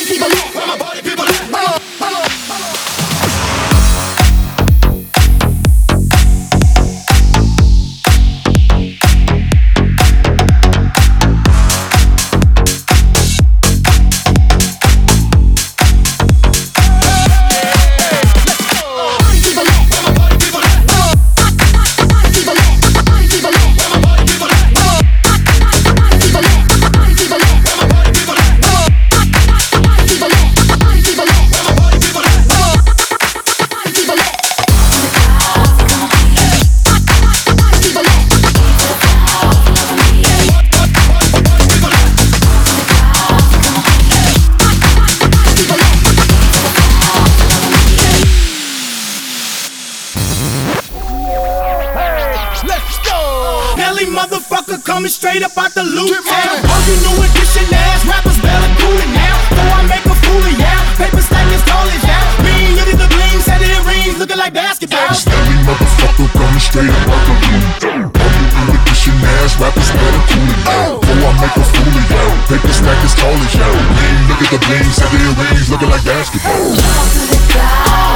body people left. Where my body people left. Coming straight up out the loot town. All you new edition ass rappers better cool it now. Before I make a fool of ya. Paper stack as tall as ya. Lean, look at the bling, set it rings, looking like basketball. Stanley motherfucker coming straight up out the loot town. All you new edition ass rappers better cool it now. Before I make a fool of ya. Paper stack as tall as ya. Lean, look at the bling, set it rings, looking like basketball. to the clouds.